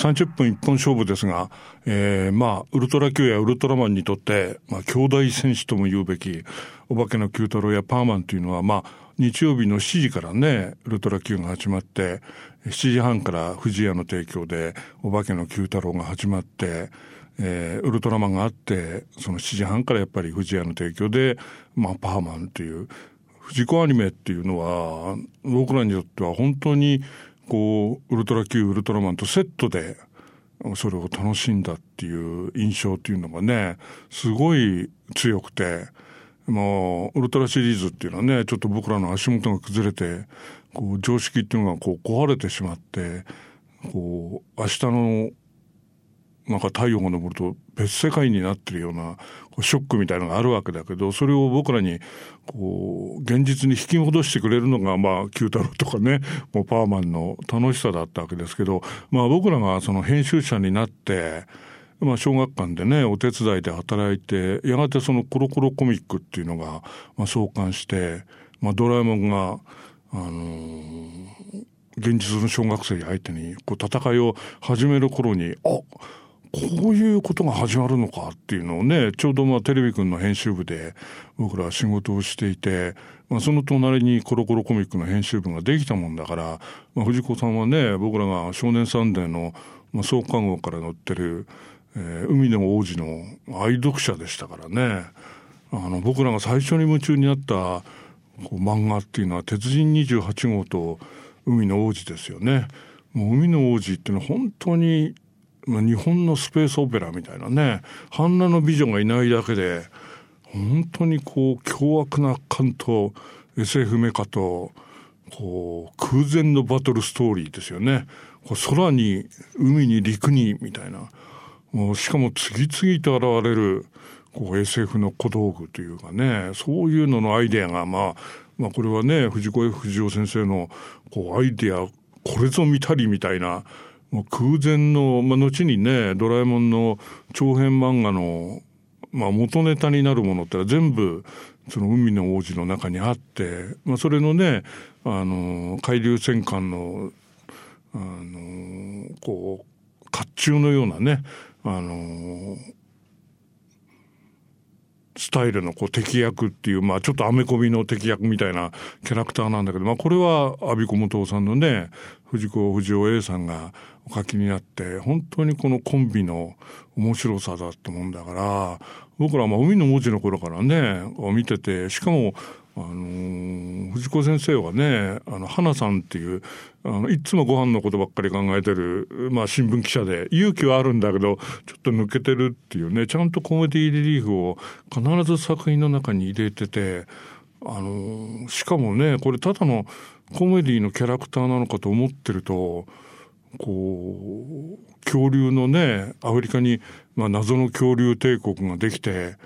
30分一本勝負ですが、えー、まあ、ウルトラ Q やウルトラマンにとって、まあ、兄弟戦士とも言うべき、お化けの Q 太郎やパーマンというのは、まあ、日曜日の7時からね、ウルトラ Q が始まって、7時半から富士屋の提供で、お化けの Q 太郎が始まって、えー、ウルトラマンがあって、その7時半からやっぱり富士屋の提供で、まあ、パーマンという、藤子アニメっていうのは、僕らにとっては本当に、こう、ウルトラ Q、ウルトラマンとセットで、それを楽しんだっていう印象っていうのがね、すごい強くて、もう、ウルトラシリーズっていうのはね、ちょっと僕らの足元が崩れて、こう、常識っていうのがこう壊れてしまって、こう、明日のなんか太陽が昇ると別世界になってるようなショックみたいのがあるわけだけどそれを僕らにこう現実に引き戻してくれるのがまあ九太郎とかねもうパーマンの楽しさだったわけですけどまあ僕らがその編集者になってまあ、小学館でねお手伝いで働いてやがてそのコロコロコミックっていうのが、まあ、創刊して、まあ、ドラえもんが、あの、現実の小学生相手にこう戦いを始める頃にあこういうことが始まるのかっていうのをね、ちょうどまあテレビくんの編集部で僕ら仕事をしていて、まあその隣にコロコロコミックの編集部ができたもんだから、まあ藤子さんはね、僕らが少年サンデーの、まあ、創刊号から載ってる、えー、海の王子の愛読者でしたからね。あの、僕らが最初に夢中になったこう漫画っていうのは鉄人28号と海の王子ですよね。もう海の王子っていうのは本当に日本のスペースオペラみたいなね半裸の美女がいないだけで本当にこう凶悪な感と SF メカとこう空前のバトルストーリーですよね。こう空に海に陸にみたいなもうしかも次々と現れるこう SF の小道具というかねそういうののアイデアがまあまあこれはね藤子 F 不二雄先生のこうアイデアこれぞ見たりみたいなもう空前の、まあ、後にね、ドラえもんの長編漫画の、まあ、元ネタになるものっては全部、その海の王子の中にあって、まあ、それのね、あの、海流戦艦の、あの、こう、甲冑のようなね、あの、スタイルのこう敵役っていう、まあちょっとアメコミの敵役みたいなキャラクターなんだけど、まあこれは阿ビ子元さんのね、藤子不二雄 A さんがお書きになって、本当にこのコンビの面白さだってもんだから、僕らま海の文字の頃からね、見てて、しかもあの藤子先生はねあの花さんっていうあのいつもご飯のことばっかり考えてる、まあ、新聞記者で勇気はあるんだけどちょっと抜けてるっていうねちゃんとコメディリリーフを必ず作品の中に入れててあのしかもねこれただのコメディのキャラクターなのかと思ってるとこう恐竜のねアフリカに、まあ、謎の恐竜帝国ができて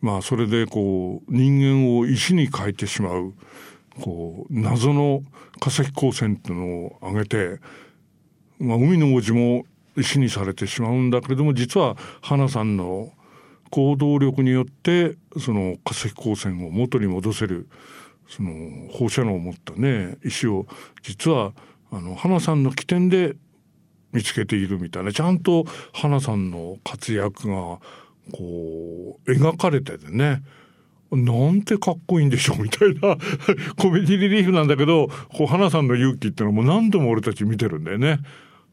まあそれでこう人間を石に変えてしまうこう謎の化石光線っていうのを挙げて、まあ、海の王子も石にされてしまうんだけれども実は花さんの行動力によってその化石光線を元に戻せるその放射能を持ったね石を実はあの花さんの起点で見つけているみたいなちゃんと花さんの活躍がこう描かれててねなんてかっこいいんでしょうみたいな コメディリリーフなんだけどこう花さんの勇気っていうのも何度も俺たち見てるんだよね。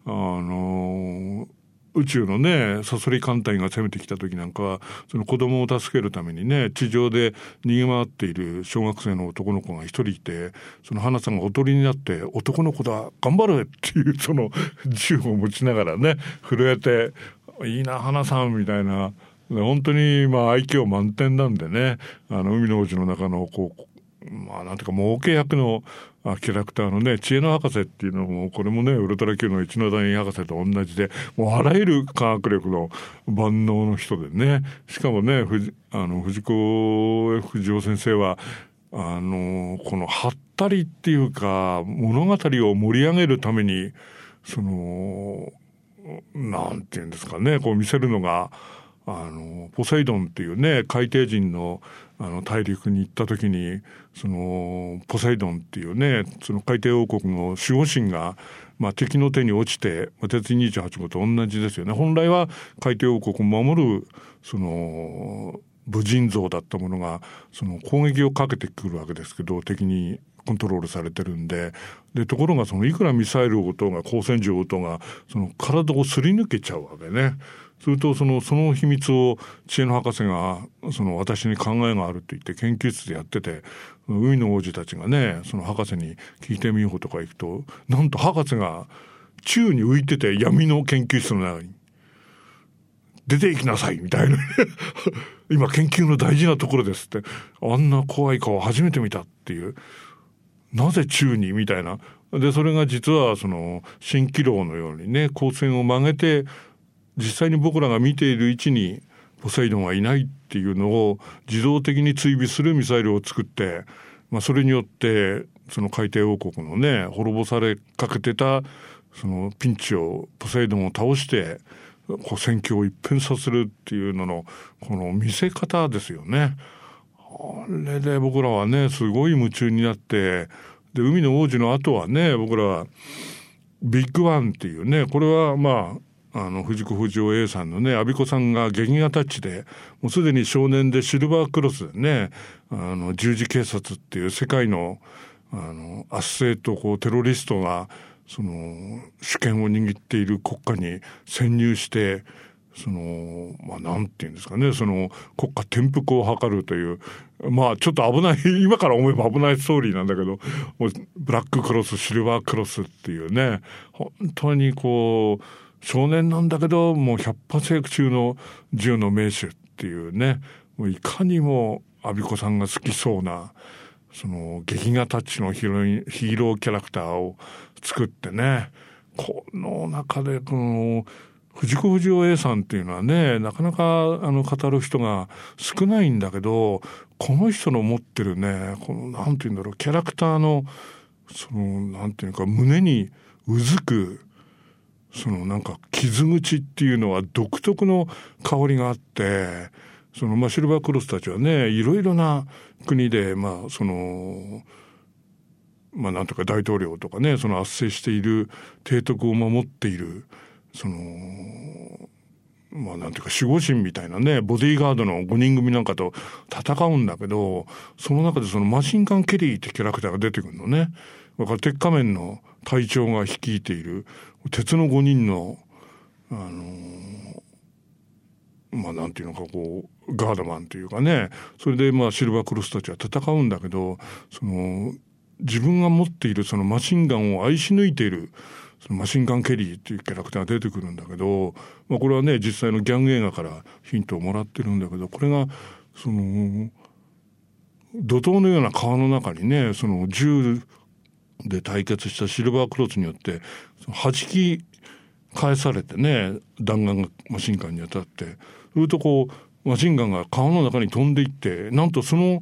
あのー宇宙のねサソリ艦隊が攻めてきた時なんかはその子供を助けるためにね地上で逃げ回っている小学生の男の子が一人いてその花さんがおとりになって「男の子だ頑張る!」っていうその銃を持ちながらね震えて「いいな花さん」みたいな。本当にまあ愛嬌満点なんでねあの海の王子の中のこうまあなんていうか儲け役のキャラクターのね知恵の博士っていうのもこれもねウルトラ Q の一ノ谷博士と同じでもうあらゆる科学力の万能の人でねしかもね藤あの藤子 F 不二雄先生はあのこのはったりっていうか物語を盛り上げるためにそのなんていうんですかねこう見せるのがあのポセイドンっていうね海底人のあの大陸に行った時にそのポセイドンっていうねその海底王国の守護神が、まあ、敵の手に落ちて、まあ、鉄28号と同じですよね本来は海底王国を守るその武人像だったものがその攻撃をかけてくるわけですけど敵にコントロールされてるんででところがそのいくらミサイルを撃とうが光線銃を撃とうがその体をすり抜けちゃうわけね。するとそのその秘密を知恵の博士がその私に考えがあるって言って研究室でやってて海の王子たちがねその博士に聞いてみようとか行くとなんと博士が宙に浮いてて闇の研究室の中に出て行きなさいみたいな。今研究の大事なところですって。あんな怖い顔初めて見たっていう。なぜ宙にみたいな。でそれが実はその蜃気楼のようにね光線を曲げて実際に僕らが見ている位置にポセイドンはいないっていうのを自動的に追尾するミサイルを作って、まあ、それによってその海底王国のね滅ぼされかけてたそのピンチをポセイドンを倒してこう戦況を一変させるっていうののこの見せ方ですよね。あれで僕らはねすごい夢中になってで海の王子の後はね僕らはビッグワンっていうねこれはまああの藤子不二雄 A さんのね阿比子さんが劇画タッチでもうすでに少年でシルバークロスでねあの十字警察っていう世界のあの圧政とこうテロリストがその主権を握っている国家に潜入してそのまあなんていうんですかねその国家転覆を図るというまあちょっと危ない 今から思えば危ないストーリーなんだけどブラッククロスシルバークロスっていうね本当にこう少年なんだけどもう百発百中の銃の名手っていうね。もういかにも阿比子さんが好きそうなその劇画タッチのヒーヒーローキャラクターを作ってね。この中でこの藤子不二雄 A さんっていうのはねなかなかあの語る人が少ないんだけどこの人の持ってるねこのなんて言うんだろうキャラクターのそのなんていうか胸にうずくそのなんか傷口っていうのは独特の香りがあってそのまあシルバークロスたちはねいろいろな国でまあそのまあなんとか大統領とかねその圧政している提督を守っているそのまあなんていうか守護神みたいなねボディーガードの5人組なんかと戦うんだけどその中でそのマシンガン・ケリーってキャラクターが出てくるのね。だから鉄仮面の隊長が率いている鉄の5人のあのまあなんていうのかこうガードマンというかね。それでまあシルバークロスたちは戦うんだけどその自分が持っているそのマシンガンを愛し抜いているそのマシンガン・ケリーっていうキャラクターが出てくるんだけど、まあ、これはね実際のギャング映画からヒントをもらってるんだけどこれがその怒涛のような川の中にねその銃で対決したシルバークロスによって弾き返されてね弾丸がマシンガンに当たってするとこうマシンガンが川の中に飛んでいってなんとその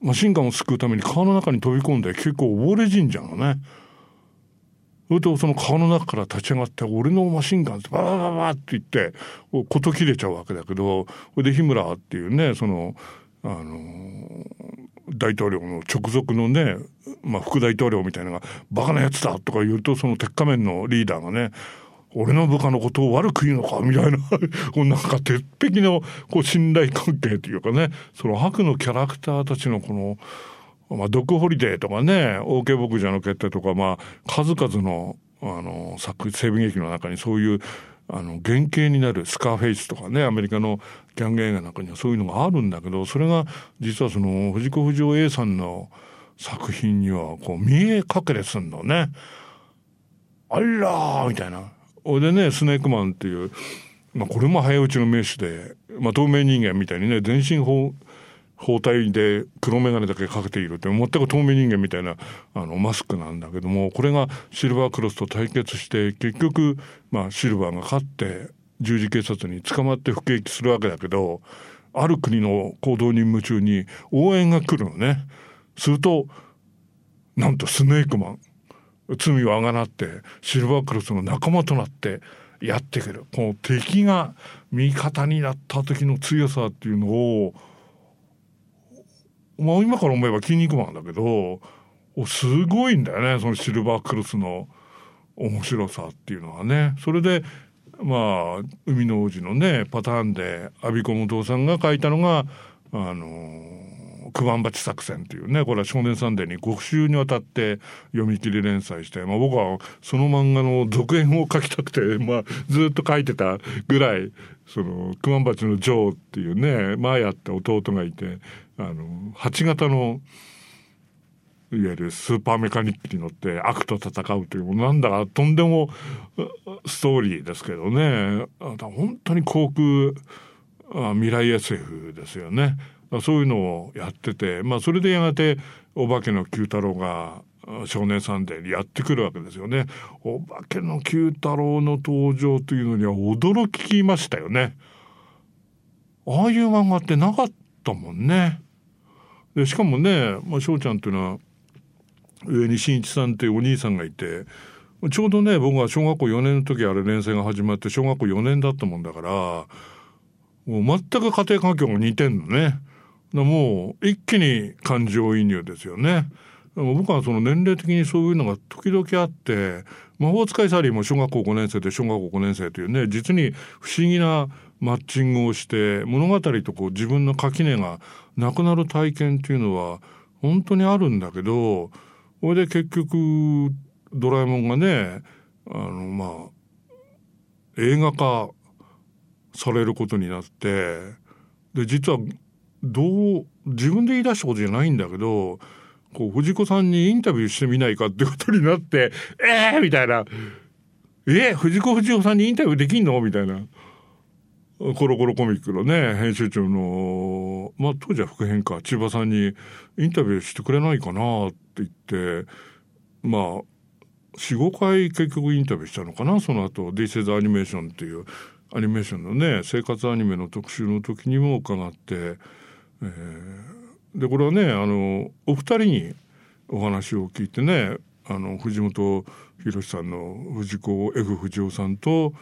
マシンガンを救うために川の中に飛び込んで結構溺れ神社がねそれとその川の中から立ち上がって「俺のマシンガン」ってババババって言って事切れちゃうわけだけどそれで日村っていうねそのあの大統領の直属のね、まあ、副大統領みたいなのが「バカなやつだ」とか言うとその鉄仮面のリーダーがね俺の部下のことを悪く言うのかみたいな なんか鉄壁のこう信頼関係というかねその悪のキャラクターたちのこの、まあ、ドクホリデーとかね OK 牧場の決闘とか、まあ、数々のあの作西部劇の中にそういうあの原型になるスカーフェイスとかねアメリカのギャング映画なんかにはそういうのがあるんだけどそれが実はその藤子不二雄 A さんの作品にはこう見え隠れすんのね。あらーみたいな。おでねスネークマンっていう、まあ、これも早撃ちの名手で、まあ、透明人間みたいにね全身法包帯で黒眼鏡だけかけているって全く透明人間みたいなあのマスクなんだけどもこれがシルバークロスと対決して結局、まあ、シルバーが勝って十字警察に捕まって服役するわけだけどある国の行動に夢中に応援が来るのね。するとなんとスネークマン罪をあがなってシルバークロスの仲間となってやってくる。この敵が味方になった時の強さっていうのを、まあ今から思えば筋肉マンだけど、すごいんだよね、そのシルバークロスの面白さっていうのはね。それで、まあ、海の王子のね、パターンで、阿ビ子元さんが書いたのが、あの九番鉢作戦っていうね、これは少年サンデーに5週にわたって読み切り連載して、まあ僕はその漫画の続編を書きたくて、まあずっと書いてたぐらい、その九番鉢のジョーっていうね、前あって弟がいて、あの、8型の、いわゆるスーパーメカニックに乗って悪と戦うという、なんだかとんでもストーリーですけどね、本当に航空、未来 SF ですよね。そういうのをやってて、まあそれでやがてお化けの九太郎が少年サンデーにやってくるわけですよね。お化けの九太郎の登場というのには驚きましたよね。ああいう漫画ってなかったもんね。でしかもね、まあ、翔ちゃんっていうのは上に新一さんっていうお兄さんがいてちょうどね僕が小学校4年の時あれ連載が始まって小学校4年だったもんだからもう全く家庭環境が似てんのね。もう一気に感情移入ですよね。僕はその年齢的にそういうのが時々あって魔法使いサリーも小学校5年生で小学校5年生というね実に不思議なマッチングをして物語とこう自分の垣根がなくなる体験っていうのは本当にあるんだけどそれで結局ドラえもんがねあのまあ映画化されることになってで実はどう自分で言い出したことじゃないんだけどこう藤子さんにインタビューしてみないかってことになって「え えー!」みたいな「え藤子不二雄さんにインタビューできんの?」みたいな。コロコロコミックのね編集長のまあ当時は副編か千葉さんにインタビューしてくれないかなって言ってまあ45回結局インタビューしたのかな？その後「This is Animation」っていうアニメーションのね生活アニメの特集の時にも伺ってえー、でこれはねあのお二人にお話を聞いてねあの藤本博さんの藤子 F 不二雄さんと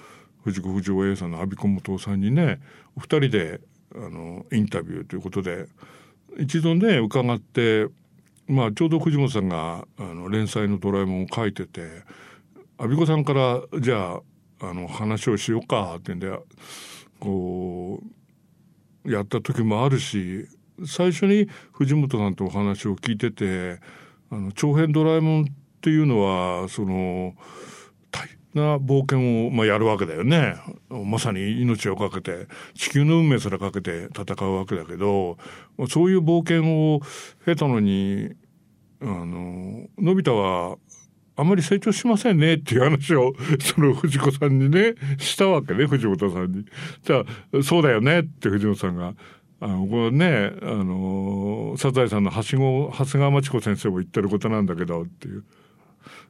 藤子不二雄 A さんの阿孫子元さんにねお二人であのインタビューということで一度ね伺ってまあちょうど藤本さんがあの連載の「ドラえもん」を書いてて阿孫子さんからじゃああの話をしようかってんでこうやった時もあるし最初に藤本さんとお話を聞いててあの長編ドラえもんっていうのはその大変な冒険を、まあ、やるわけだよね。まさに命を懸けて地球の運命すらかけて戦うわけだけどそういう冒険を経たのにあののび太はあまり成長しませんねっていう話を、その藤子さんにね、したわけね、藤本さんに。じゃあ、そうだよねって藤本さんが。あの、これね、あの、サザエさんのはしご、長谷川町子先生も言ってることなんだけどっていう。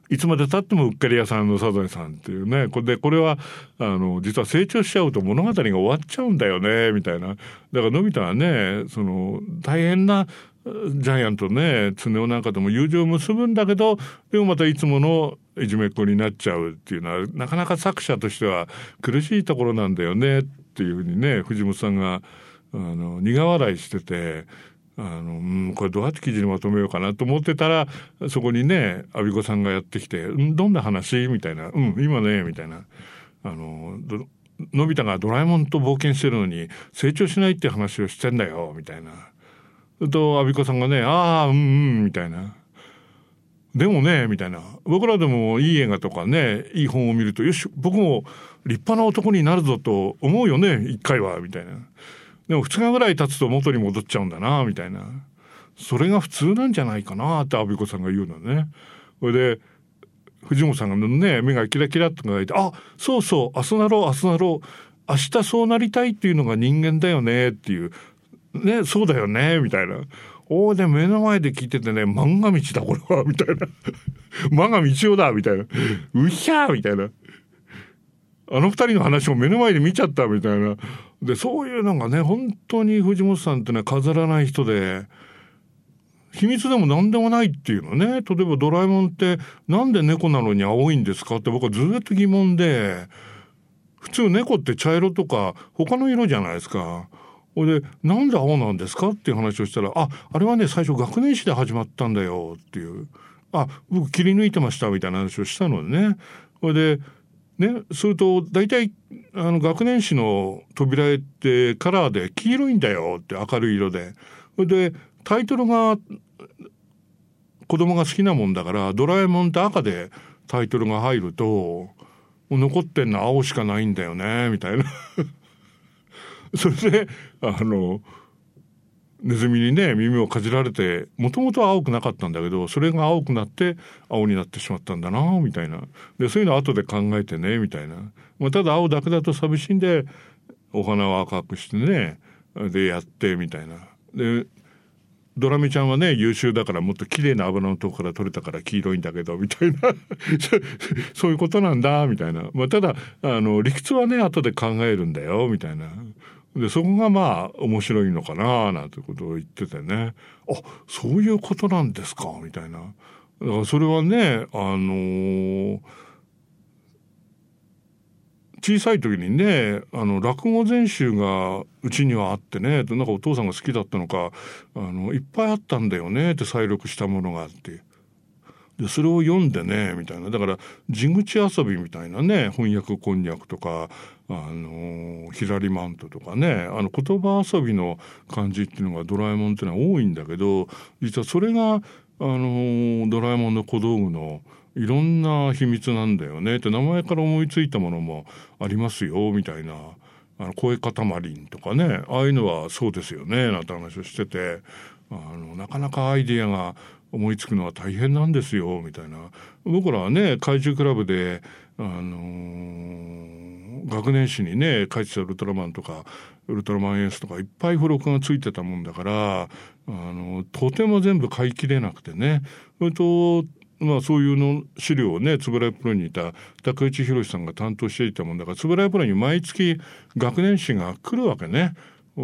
いつまで経ってもうっかり屋さんのサザエさんっていうね。これで、これは、あの、実は成長しちゃうと物語が終わっちゃうんだよね、みたいな。だからのび太はね、その、大変なジャイアントね常雄なんかとも友情を結ぶんだけどでもまたいつものいじめっ子になっちゃうっていうのはなかなか作者としては苦しいところなんだよねっていうふうにね藤本さんがあの苦笑いしてて。あのうんこれどうやって記事にまとめようかなと思ってたらそこにね阿孫子さんがやってきて「んどんな話?」みたいな「うん今ね」みたいなあののび太がドラえもんと冒険してるのに成長しないって話をしてんだよみたいなと、アビコさんがね、ああ、うんうん、みたいな。でもね、みたいな。僕らでもいい映画とかね、いい本を見ると、よし、僕も立派な男になるぞと思うよね、一回は、みたいな。でも二日ぐらい経つと元に戻っちゃうんだな、みたいな。それが普通なんじゃないかな、ってアビコさんが言うのね。それで、藤本さんがね、目がキラキラっと輝いて、あ、そうそう、明日なろう、明日なろう。明日そうなりたいっていうのが人間だよねっていうね、そうだよね、みたいな。おお、で、目の前で聞いててね、漫画道だ、これは、みたいな。漫画道夫だ、みたいな。うひゃー、みたいな。あの二人の話を目の前で見ちゃった、みたいな。で、そういうのがね、本当に藤本さんってね、飾らない人で、秘密でも何でもないっていうのね。例えばドラえもんってなんで猫なのに青いんですかって僕はずっと疑問で、普通猫って茶色とか他の色じゃないですか。ほいで「なんで青なんですか?」っていう話をしたら「ああれはね最初学年誌で始まったんだよ」っていう「あ僕切り抜いてました」みたいな話をしたのでね。ほいでね、それと大体あの学年誌の扉絵ってカラーで黄色いんだよって明るい色で。それでタイトルが子供が好きなもんだから「ドラえもん」って赤でタイトルが入ると残ってんの青しかないんだよねみたいな それであのネズミにね耳をかじられてもともとは青くなかったんだけどそれが青くなって青になってしまったんだなみたいな。でそういうの後で考えてねみたいな、まあ、ただ青だけだと寂しいんでお花を赤くしてねでやってみたいな。でドラミちゃんはね優秀だからもっと綺麗な油のとこから取れたから黄色いんだけどみたいな。そういうことなんだみたいな、まあ、ただあの理屈はね後で考えるんだよみたいな。でそこがまあ面白いのかななんてことを言っててね。あそういうことなんですかみたいな。だからそれはねあのー小さい時にねあの落語全集がうちにはあってねなんかお父さんが好きだったのかあのいっぱいあったんだよねって再録したものがあって。でそれを読んでねみたいな。だから地口遊びみたいなね翻訳こんにゃくとかあのひらりマントとかねあの言葉遊びの感じっていうのがドラえもんっていうのは多いんだけど実はそれがあのドラえもんの小道具のいろんな秘密なんだよね。って名前から思いついたものもありますよみたいな。あの声塊とかねああいうのはそうですよねなんて話をしてて。あのなかなかアイディアが思いつくのは大変なんですよみたいな僕らはね怪獣クラブであのー、学年誌にね書いてたウルトラマンとかウルトラマンエースとかいっぱい付録がついてたもんだからあのとても全部買い切れなくてねそれとまあそういうの資料をね円谷プロにいた高市博さんが担当していたもんだから円谷プロに毎月学年誌が来るわけね。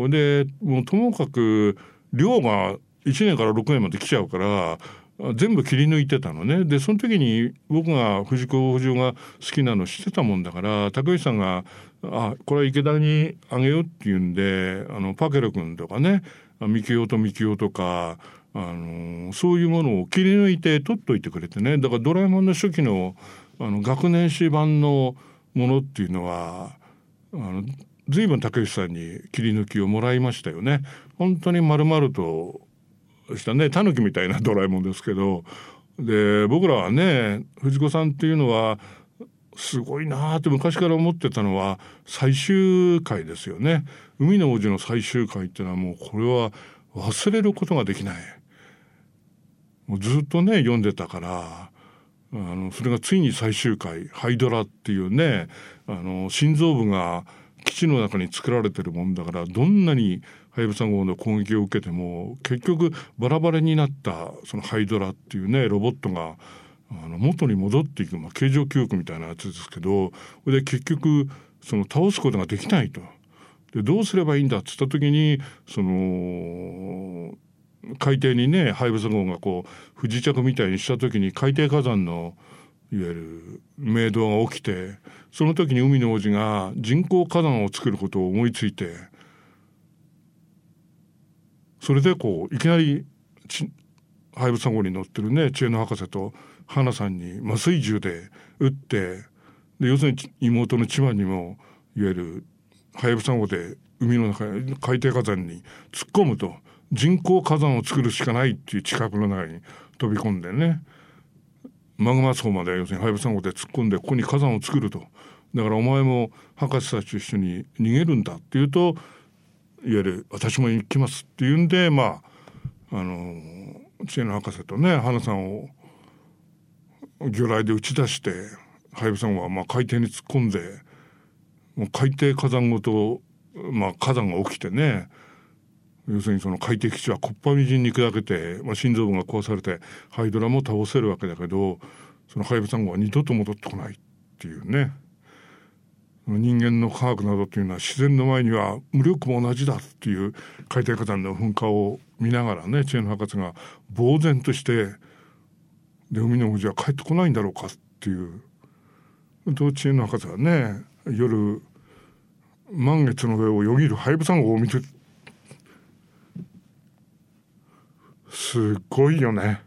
でもうともかく量が1年から6年まで来ちゃうから全部切り抜いてたのねでその時に僕が藤子不二雄が好きなの知ってたもんだから高市さんが「あこれは池田にあげよう」って言うんであのパケロ君とかねみきおとみきおとかあのそういうものを切り抜いて取っといてくれてねだから「ドラえもん」の初期のあの学年誌版のものっていうのはあの随分竹内さんに切り抜きをもらいましたよね。本当に丸々としたねタヌキみたいなドラえもんですけどで僕らはね藤子さんっていうのはすごいなって昔から思ってたのは最終回ですよね。海の王子の最終回っていうのはもうこれは忘れることができない。もうずっとね読んでたからあのそれがついに最終回ハイドラっていうねあの心臓部が基地の中に作られてるもんだからどんなにハイブサ号の攻撃を受けても結局バラバラになったそのハイドラっていうねロボットがあの元に戻っていく、まあ、形状記憶みたいなやつですけどで結局その倒すことができないと。でどうすればいいんだっつった時にその海底にねハイブサ号がこう不時着みたいにした時に海底火山のいわゆる明動が起きてその時に海の王子が人工火山を作ることを思いついてそれでこういきなりハイブサ号に乗ってるね知恵の博士と花さんに麻酔銃で撃ってで要するに妹の千葉にもいわゆるハイブサ号で海の中海底火山に突っ込むと。人工火山を作るしかないっていう地殻の中に飛び込んでねマグマ層まで要するにハイブサンゴで突っ込んでここに火山を作ると。だからお前も博士たちと一緒に逃げるんだって言うといわゆる私も行きますっていうんでまああの知恵の博士とね花さんを魚雷で打ち出してハイブサンゴはまあ海底に突っ込んでもう海底火山ごと、まあ、火山が起きてね要するにその海底基地はこっぱみじんに砕けて、まあ、心臓部が壊されてハイドラも倒せるわけだけどそのハイブサンゴは二度と戻ってこないっていうね。人間の科学などっていうのは自然の前には無力も同じだっていう海底火山の噴火を見ながらね知恵の博士が呆然としてで海の王子は帰ってこないんだろうかっていう。と知恵の博士はね夜満月の上をよぎるハイブサンゴを見てすごいよね。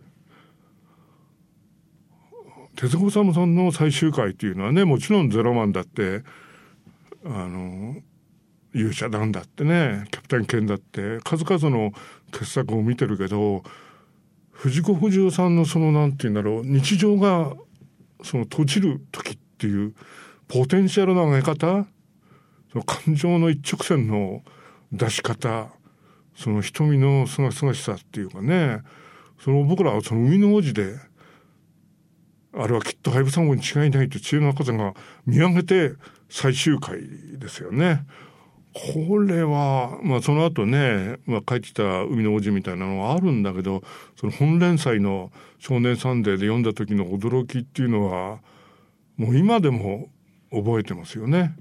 鉄子さんの最終回っていうのはねもちろんゼロマンだってあの勇者団だってねキャプテン剣だって数々の傑作を見てるけど藤子不二雄さんのそのなんて言うんだろう日常がその閉じる時っていうポテンシャルの上げ方その感情の一直線の出し方その瞳のすがすがしさっていうかねその僕らはその海の王子であれはきっとハイブサンゴに違いないと知恵の博士が見上げて最終回ですよね。これは、まあその後ね、まあ書いてきた海の王子みたいなのはあるんだけど、その本連載の少年サンデーで読んだ時の驚きっていうのは、もう今でも覚えてますよね。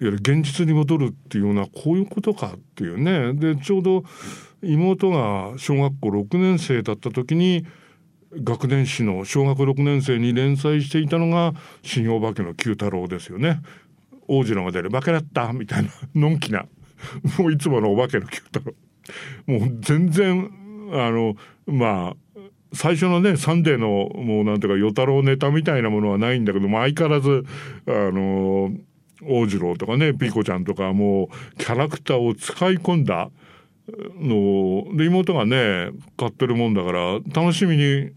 いわゆる現実に戻るっていうのはこういうことかっていうね。で、ちょうど妹が小学校6年生だった時に、学年誌の小学6年生に連載していたのが「新お化けの九太郎」ですよね。王子のが出る「化けだった」みたいな のんきなもういつものお化けの九太郎。もう全然あのまあ最初のね「サンデーの」もうなんていうか与太郎ネタみたいなものはないんだけども相変わらずあの王次郎とかねピーコちゃんとかもうキャラクターを使い込んだので妹がね買ってるもんだから楽しみに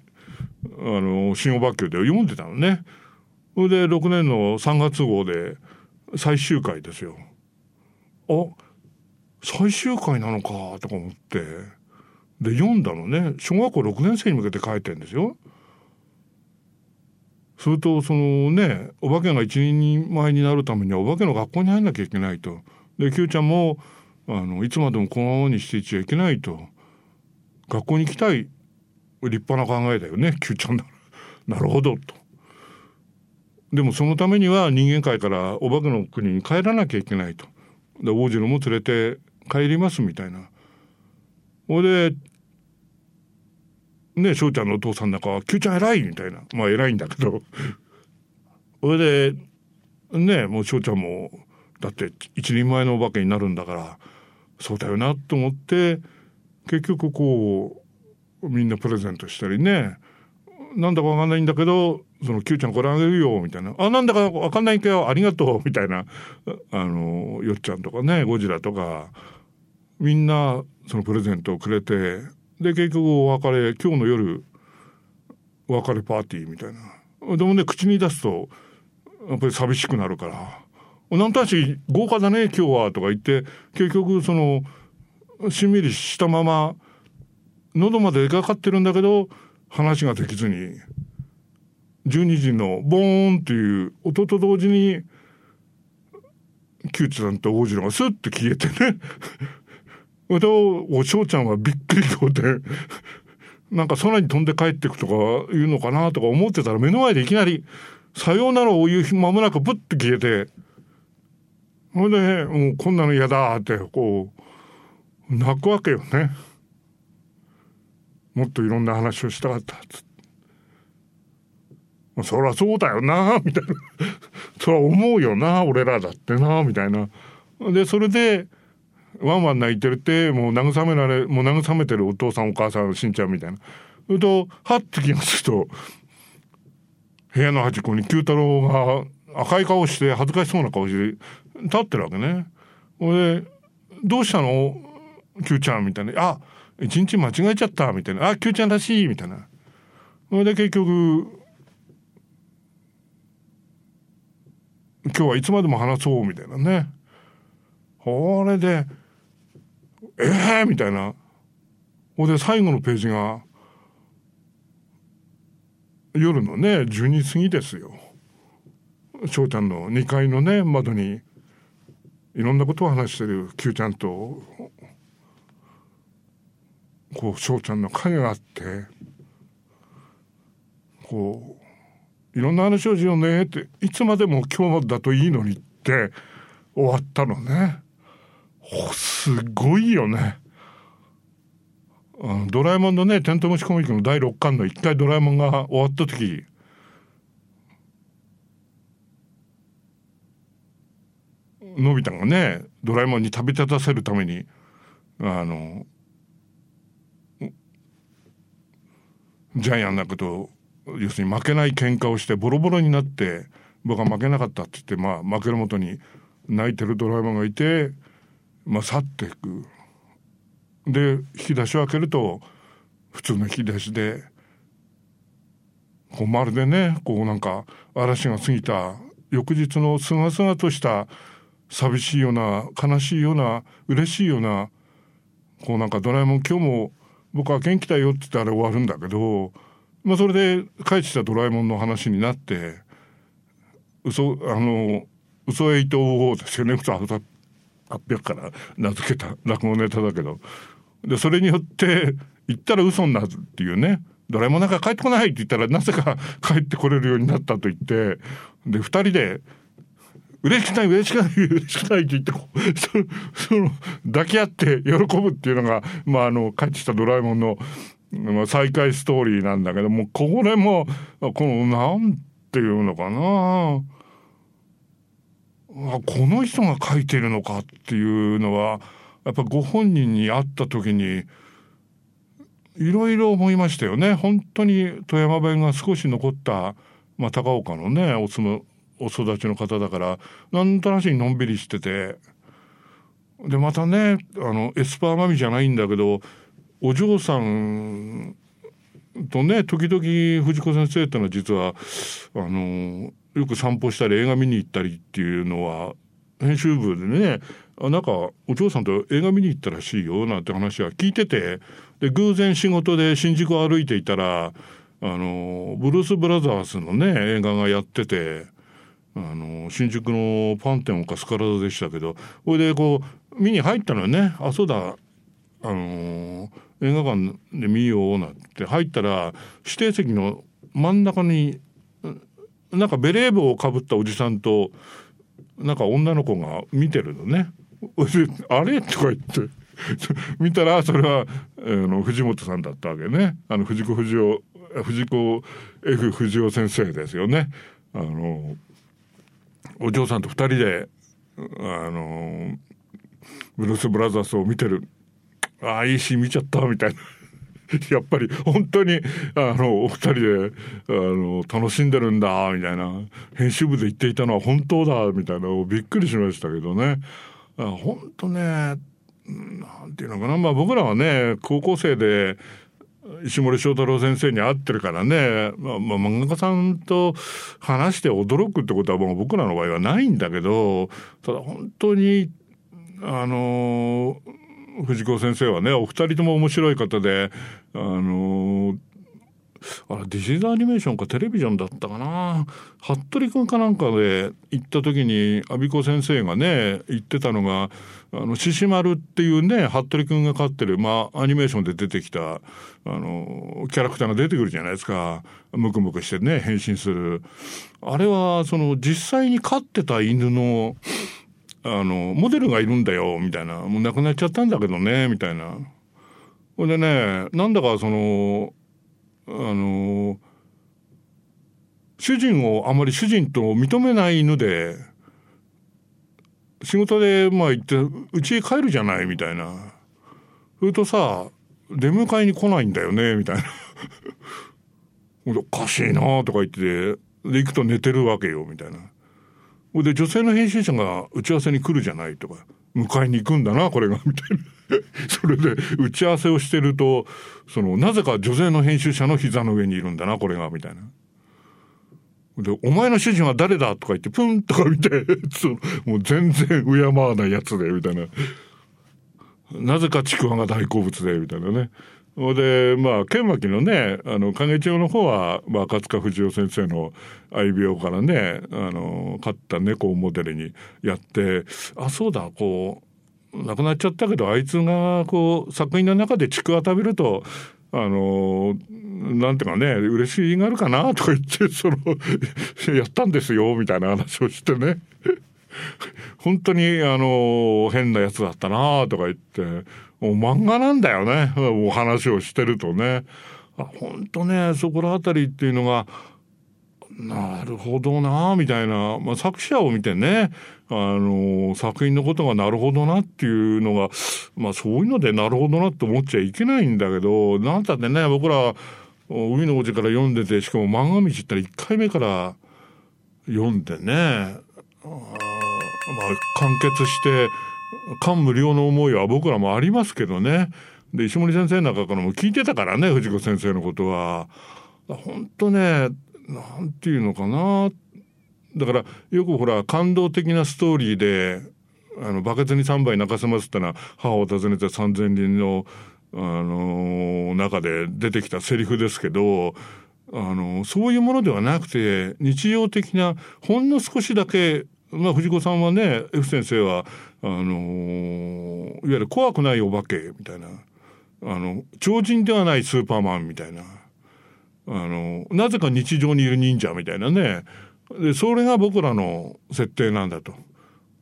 あの新語バッで読んでたのね。それで6年の3月号で最終回ですよ。あ最終回なのかとか思ってで読んだのね小学校6年生に向けて書いてんですよ。するとそのねお化けが一人前になるためにはお化けの学校に入んなきゃいけないと。で Q ちゃんもあのいつまでもこのままにしていちゃいけないと。学校に行きたい立派な考えだよね Q ちゃんなら なるほどと。でもそのためには人間界からお化けの国に帰らなきゃいけないと。で王子のも連れて帰りますみたいな。ほいでね翔ちゃんのお父さんなんか「Q ちゃん偉い」みたいな。まあ偉いんだけど。ほいでねもう翔ちゃんもだって一人前のお化けになるんだからそうだよなと思って結局こうみんなプレゼントしたりね。なんだかわかんないんだけどその Q ちゃんこれあげるよみたいな。あなんだかわかんないけどありがとうみたいな。あのよっちゃんとかねゴジラとかみんなそのプレゼントをくれてで結局お別れ今日の夜お別れパーティーみたいな。でもね口に出すとやっぱり寂しくなるから「なんとなし豪華だね今日は」とか言って結局そのしんみりしたまま喉まで描かかってるんだけど話ができずに12時のボーンっていう音と同時に木内さんと王子のがスッと消えてね。でお翔ちゃんはびっくりこで なんか空に飛んで帰っていくとか言うのかなとか思ってたら目の前でいきなり「さようなら」を言う間もなくプッと消えてほんで、もうこんなの嫌だってこう泣くわけよね。もっといろんな話をしたかったっつっ。そりゃそうだよな みたいなそりゃ思うよな俺らだってなみたいなでそれでワンワン泣いてるってもう慰められもう慰めてるお父さんお母さんしんちゃんみたいなそれとはって気がすると部屋の端っこに九太郎が赤い顔して恥ずかしそうな顔して立ってるわけね。で「どうしたの？Q ちゃん」みたいな「あ一日間違えちゃった」みたいな「あ Q ちゃんらしい」みたいな。それで結局今日はいつまでも話そうみたいなね。これで、ええー、みたいな。ほで最後のページが、夜のね、12時過ぎですよ。翔ちゃんの2階のね、窓に、いろんなことを話してる Q ちゃんと、こう、翔ちゃんの影があって、こう、いろんな話をしようねっていつまでも今日だといいのにって終わったのねすごいよね。ドラえもんのねテントウムシコミックの第6巻の一回ドラえもんが終わった時。のび太がねドラえもんに食べ立たせるためにあのジャイアンだけど要するに負けない喧嘩をしてボロボロになって僕は負けなかったって言ってまあ負けるもとに泣いてるドラえもんがいて、まあ、去っていく。で引き出しを開けると普通の引き出しでこうまるでねこうなんか嵐が過ぎた翌日のすがすがとした寂しいような悲しいような嬉しいようなこうなんかドラえもん今日も僕は元気だよって言ったら終わるんだけど、まあ、それで帰ってきたドラえもんの話になって嘘あの嘘エイト王ですよね嘘800から名付けた落語ネタだけど。でそれによって言ったら嘘になるっていうね。ドラえもんなんか帰ってこないって言ったらなぜか帰ってこれるようになったと言って。で2人で嬉しくない嬉しくない嬉しくないって言ってこうその抱き合って喜ぶっていうのが、まあ、あの帰ってきたドラえもんの、まあ、再会ストーリーなんだけどもこれもこのなんていうのかな。この人が書いてるのかっていうのはやっぱご本人に会った時にいろいろ思いましたよね。本当に富山弁が少し残った、まあ、高岡のねおつむお育ちの方だからなんとなしにのんびりしててでまたねあのエスパーマミじゃないんだけどお嬢さんとね時々藤子先生ってのは実はあのよく散歩したり映画見に行ったりっていうのは編集部でねなんかお嬢さんと映画見に行ったらしいよなんて話は聞いててで偶然仕事で新宿を歩いていたらあのブルース・ブラザーズのね映画がやっててあの新宿のパン店かスカラ座でしたけどそれでこう見に入ったのよね。あそうだ。あの映画館で見ようなんて。入ったら指定席の真ん中になんかベレー帽をかぶったおじさんとなんか女の子が見てるのね。あれ？とか言って 見たらそれはあの藤本さんだったわけね。あの藤子不二雄藤子 F 不二雄先生ですよね。あのお嬢さんと二人であのブルース・ブラザースを見てるああいいシーン見ちゃったみたいな。やっぱり本当にあのお二人であの楽しんでるんだみたいな編集部で言っていたのは本当だみたいなびっくりしましたけどね。本当ねなんていうのかな。まあ僕らはね高校生で石森章太郎先生に会ってるからね、まあ、まあ漫画家さんと話して驚くってことはもう僕らの場合はないんだけどただ本当にあの藤子先生はねお二人とも面白い方であのあれディズニーアニメーションかテレビジョンだったかな。服部君かなんかで行った時に阿鼻子先生がね言ってたのがあの獅子丸っていうね服部君が飼ってるまあアニメーションで出てきたあのキャラクターが出てくるじゃないですか。ムクムクしてね変身する。あれはその実際に飼ってた犬のあのモデルがいるんだよみたいな。もう亡くなっちゃったんだけどねみたいな。ほんでねなんだかそのあの主人をあまり主人と認めない犬で仕事でまあ行ってうちへ帰るじゃないみたいな。それとさ出迎えに来ないんだよねみたいな。おかしいなとか言ってで行くと寝てるわけよみたいな。で女性の編集者が打ち合わせに来るじゃないとか迎えに行くんだなこれがみたいな それで打ち合わせをしてるとそのなぜか女性の編集者の膝の上にいるんだなこれがみたいな。で「お前の主人は誰だ?」とか言ってプンとか見てもう全然敬わないやつでみたいな。なぜかちくわが大好物でみたいなね。でまあ剣巻のねあの景千代の方は、まあ、赤塚不二夫先生の愛病からねあの飼った猫をモデルにやってあそうだこう亡くなっちゃったけどあいつがこう作品の中でちくわ食べるとあのなんていうかね嬉しいがるかなとか言ってその やったんですよみたいな話をしてね。本当にあの変なやつだったなとか言ってもう漫画なんだよね。お話をしてるとね。本当ねそこら辺りっていうのがなるほどなみたいな、まあ、作者を見てねあの作品のことがなるほどなっていうのが、まあ、そういうのでなるほどなって思っちゃいけないんだけどなんたってね僕ら海の王子から読んでてしかも漫画道ったら1回目から読んでねまあ完結して感無量の思いは僕らもありますけどねで石森先生の中かからも聞いてたからね藤子先生のことは。本当ねなんていうのかなだからよくほら感動的なストーリーであのバケツに3杯泣かせますってのは母を訪ねて3,000人の、あの、中で出てきたセリフですけどあのそういうものではなくて日常的なほんの少しだけまあ藤子さんはね F 先生はあの、いわゆる怖くないお化けみたいな。あの超人ではないスーパーマンみたいな。あのなぜか日常にいる忍者みたいなね。でそれが僕らの設定なんだと。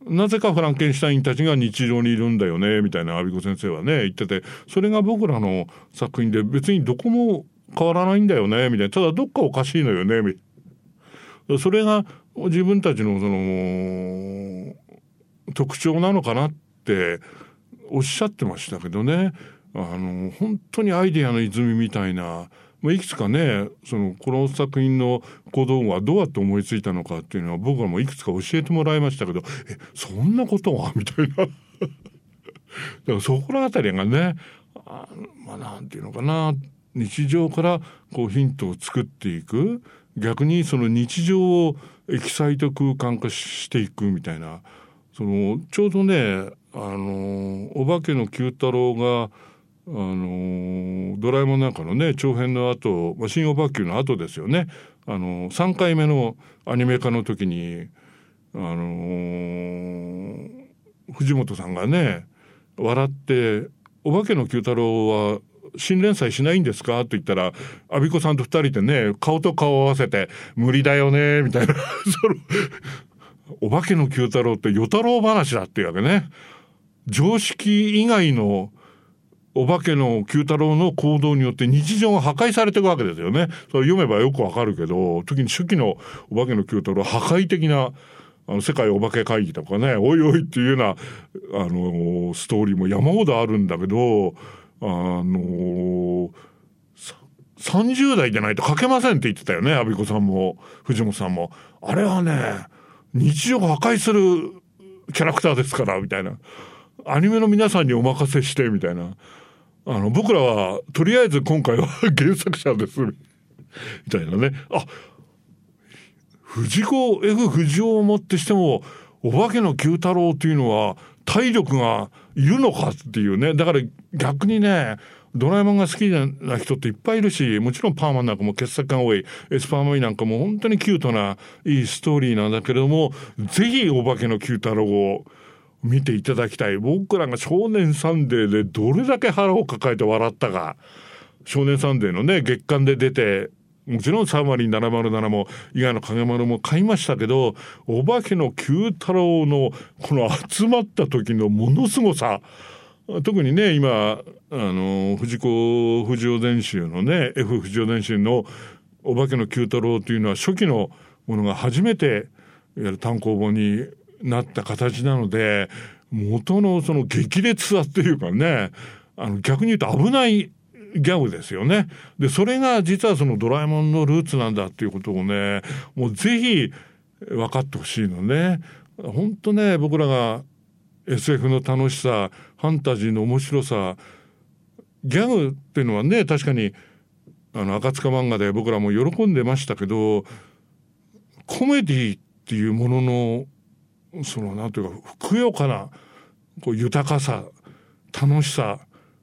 なぜかフランケンシュタインたちが日常にいるんだよねみたいな阿比子先生はね言ってて。それが僕らの作品で別にどこも変わらないんだよねみたいな。ただどっかおかしいのよねみたいな。それが自分たちのその特徴なのかなっておっしゃってましたけどね。あの本当にアイデアの泉みたいなまあ、いくつかねそのこの作品の小道具はどうやって思いついたのかっていうのは僕はもういくつか教えてもらいましたけどえそんなことは？みたいな。だからそこら辺りがねあまあなんていうのかな。日常からこうヒントを作っていく。逆にその日常をエキサイト空間化していくみたいな。そのちょうどねあのお化けの九太郎があのドラえもんなんかのね長編の後、まあ、新オバキューの後ですよねあの3回目のアニメ化の時にあの、藤本さんがね笑って「お化けの九太郎は新連載しないんですか?」と言ったら我孫子さんと2人でね顔と顔を合わせて「無理だよね」みたいな そのお化けの九太郎って与太郎話だっていうわけね。常識以外のお化けの九太郎の行動によって日常が破壊されていくわけですよね。それ読めばよくわかるけど、時に初期のお化けの九太郎破壊的なあの世界お化け会議とかね、おいおいっていうような、あのストーリーも山ほどあるんだけど、あの30代でないと書けませんって言ってたよね、阿比子さんも、藤本さんも。あれはね、日常を破壊するキャラクターですから、みたいな。アニメの皆さんにお任せして、みたいな。あの、僕らは、とりあえず今回は 原作者です。みたいなね。あ、藤子 F 不二雄をもってしても、お化けの九太郎っていうのは、体力がいるのかっていうね。だから逆にね、ドラえもんが好きな人っていっぱいいるし、もちろんパーマンなんかも傑作が多い、エスパー魔美なんかも本当にキュートないいストーリーなんだけれども、ぜひオバケの Q太郎を見ていただきたい。僕らが少年サンデーでどれだけ腹を抱えて笑ったか。少年サンデーのね月間で出てもちろん3割707も伊賀の影丸も買いましたけどお化けの九太郎のこの集まった時のものすごさ。特にね今あの藤子不二雄全集のね F 不二雄全集の「お化けの九太郎」というのは初期のものが初めていわゆる単行本になった形なので元のその激烈さっていうかねあの逆に言うと危ないギャグですよね。でそれが実はそのドラえもんのルーツなんだっていうことをねもうぜひ分かってほしいのね。本当ね僕らが SF の楽しさァンタジーの面白さ。ギャグっていうのはね確かにあの赤塚漫画で僕らも喜んでましたけどコメディっていうもののそのなんていうかふくよかなこう豊かさ楽しさ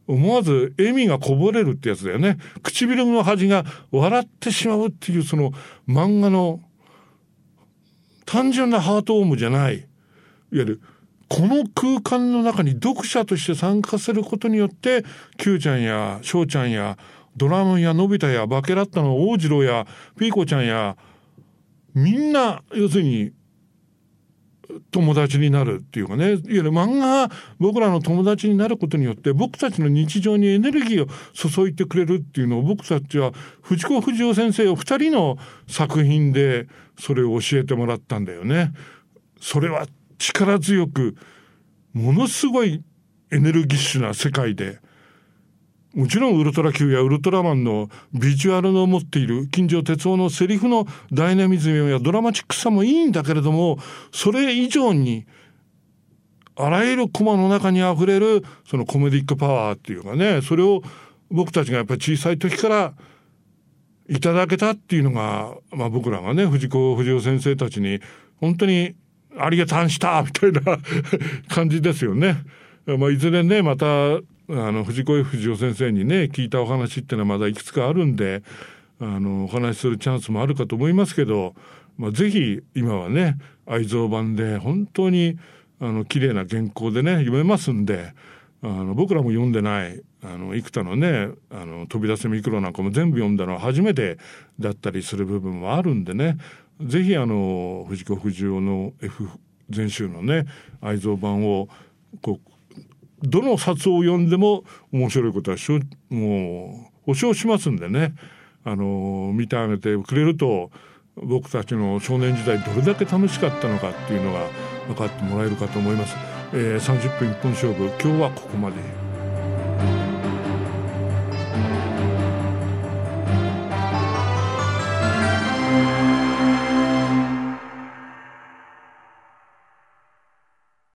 思わず笑みがこぼれるってやつだよね。唇の端が笑ってしまうっていうその漫画の単純なハートオームじゃない。いわゆるこの空間の中に読者として参加することによって Q ちゃんや翔ちゃんやドラムやのび太やバケラッタの王次郎やピーコちゃんやみんな要するに友達になるっていうかねいわゆる漫画が僕らの友達になることによって僕たちの日常にエネルギーを注いでくれるっていうのを僕たちは藤子不二雄先生を2人の作品でそれを教えてもらったんだよね。それは力強くものすごいエネルギッシュな世界でもちろんウルトラ Q やウルトラマンのビジュアルの持っている金城哲夫のセリフのダイナミズムやドラマチックさもいいんだけれどもそれ以上にあらゆるコマの中にあふれるそのコメディックパワーっていうかねそれを僕たちがやっぱり小さい時からいただけたっていうのが、まあ、僕らがね藤子不二雄先生たちに本当にありがたんしたみたいな感じですよね。まあ、いずれねまたあの藤子 F 不二雄先生にね聞いたお話っていうのはまだいくつかあるんであのお話しするチャンスもあるかと思いますけど、まあ、ぜひ今はね愛蔵版で本当にあの綺麗な原稿でね読めますんであの僕らも読んでないあの幾多のねあの飛び出せミクロなんかも全部読んだのは初めてだったりする部分もあるんでねぜひあの藤子不二雄の F 全集のね愛蔵版をこうどの冊を読んでも面白いことはしょもう保証しますんでねあの見てあげてくれると僕たちの少年時代どれだけ楽しかったのかっていうのが分かってもらえるかと思います。えー、30分一本勝負今日はここまで。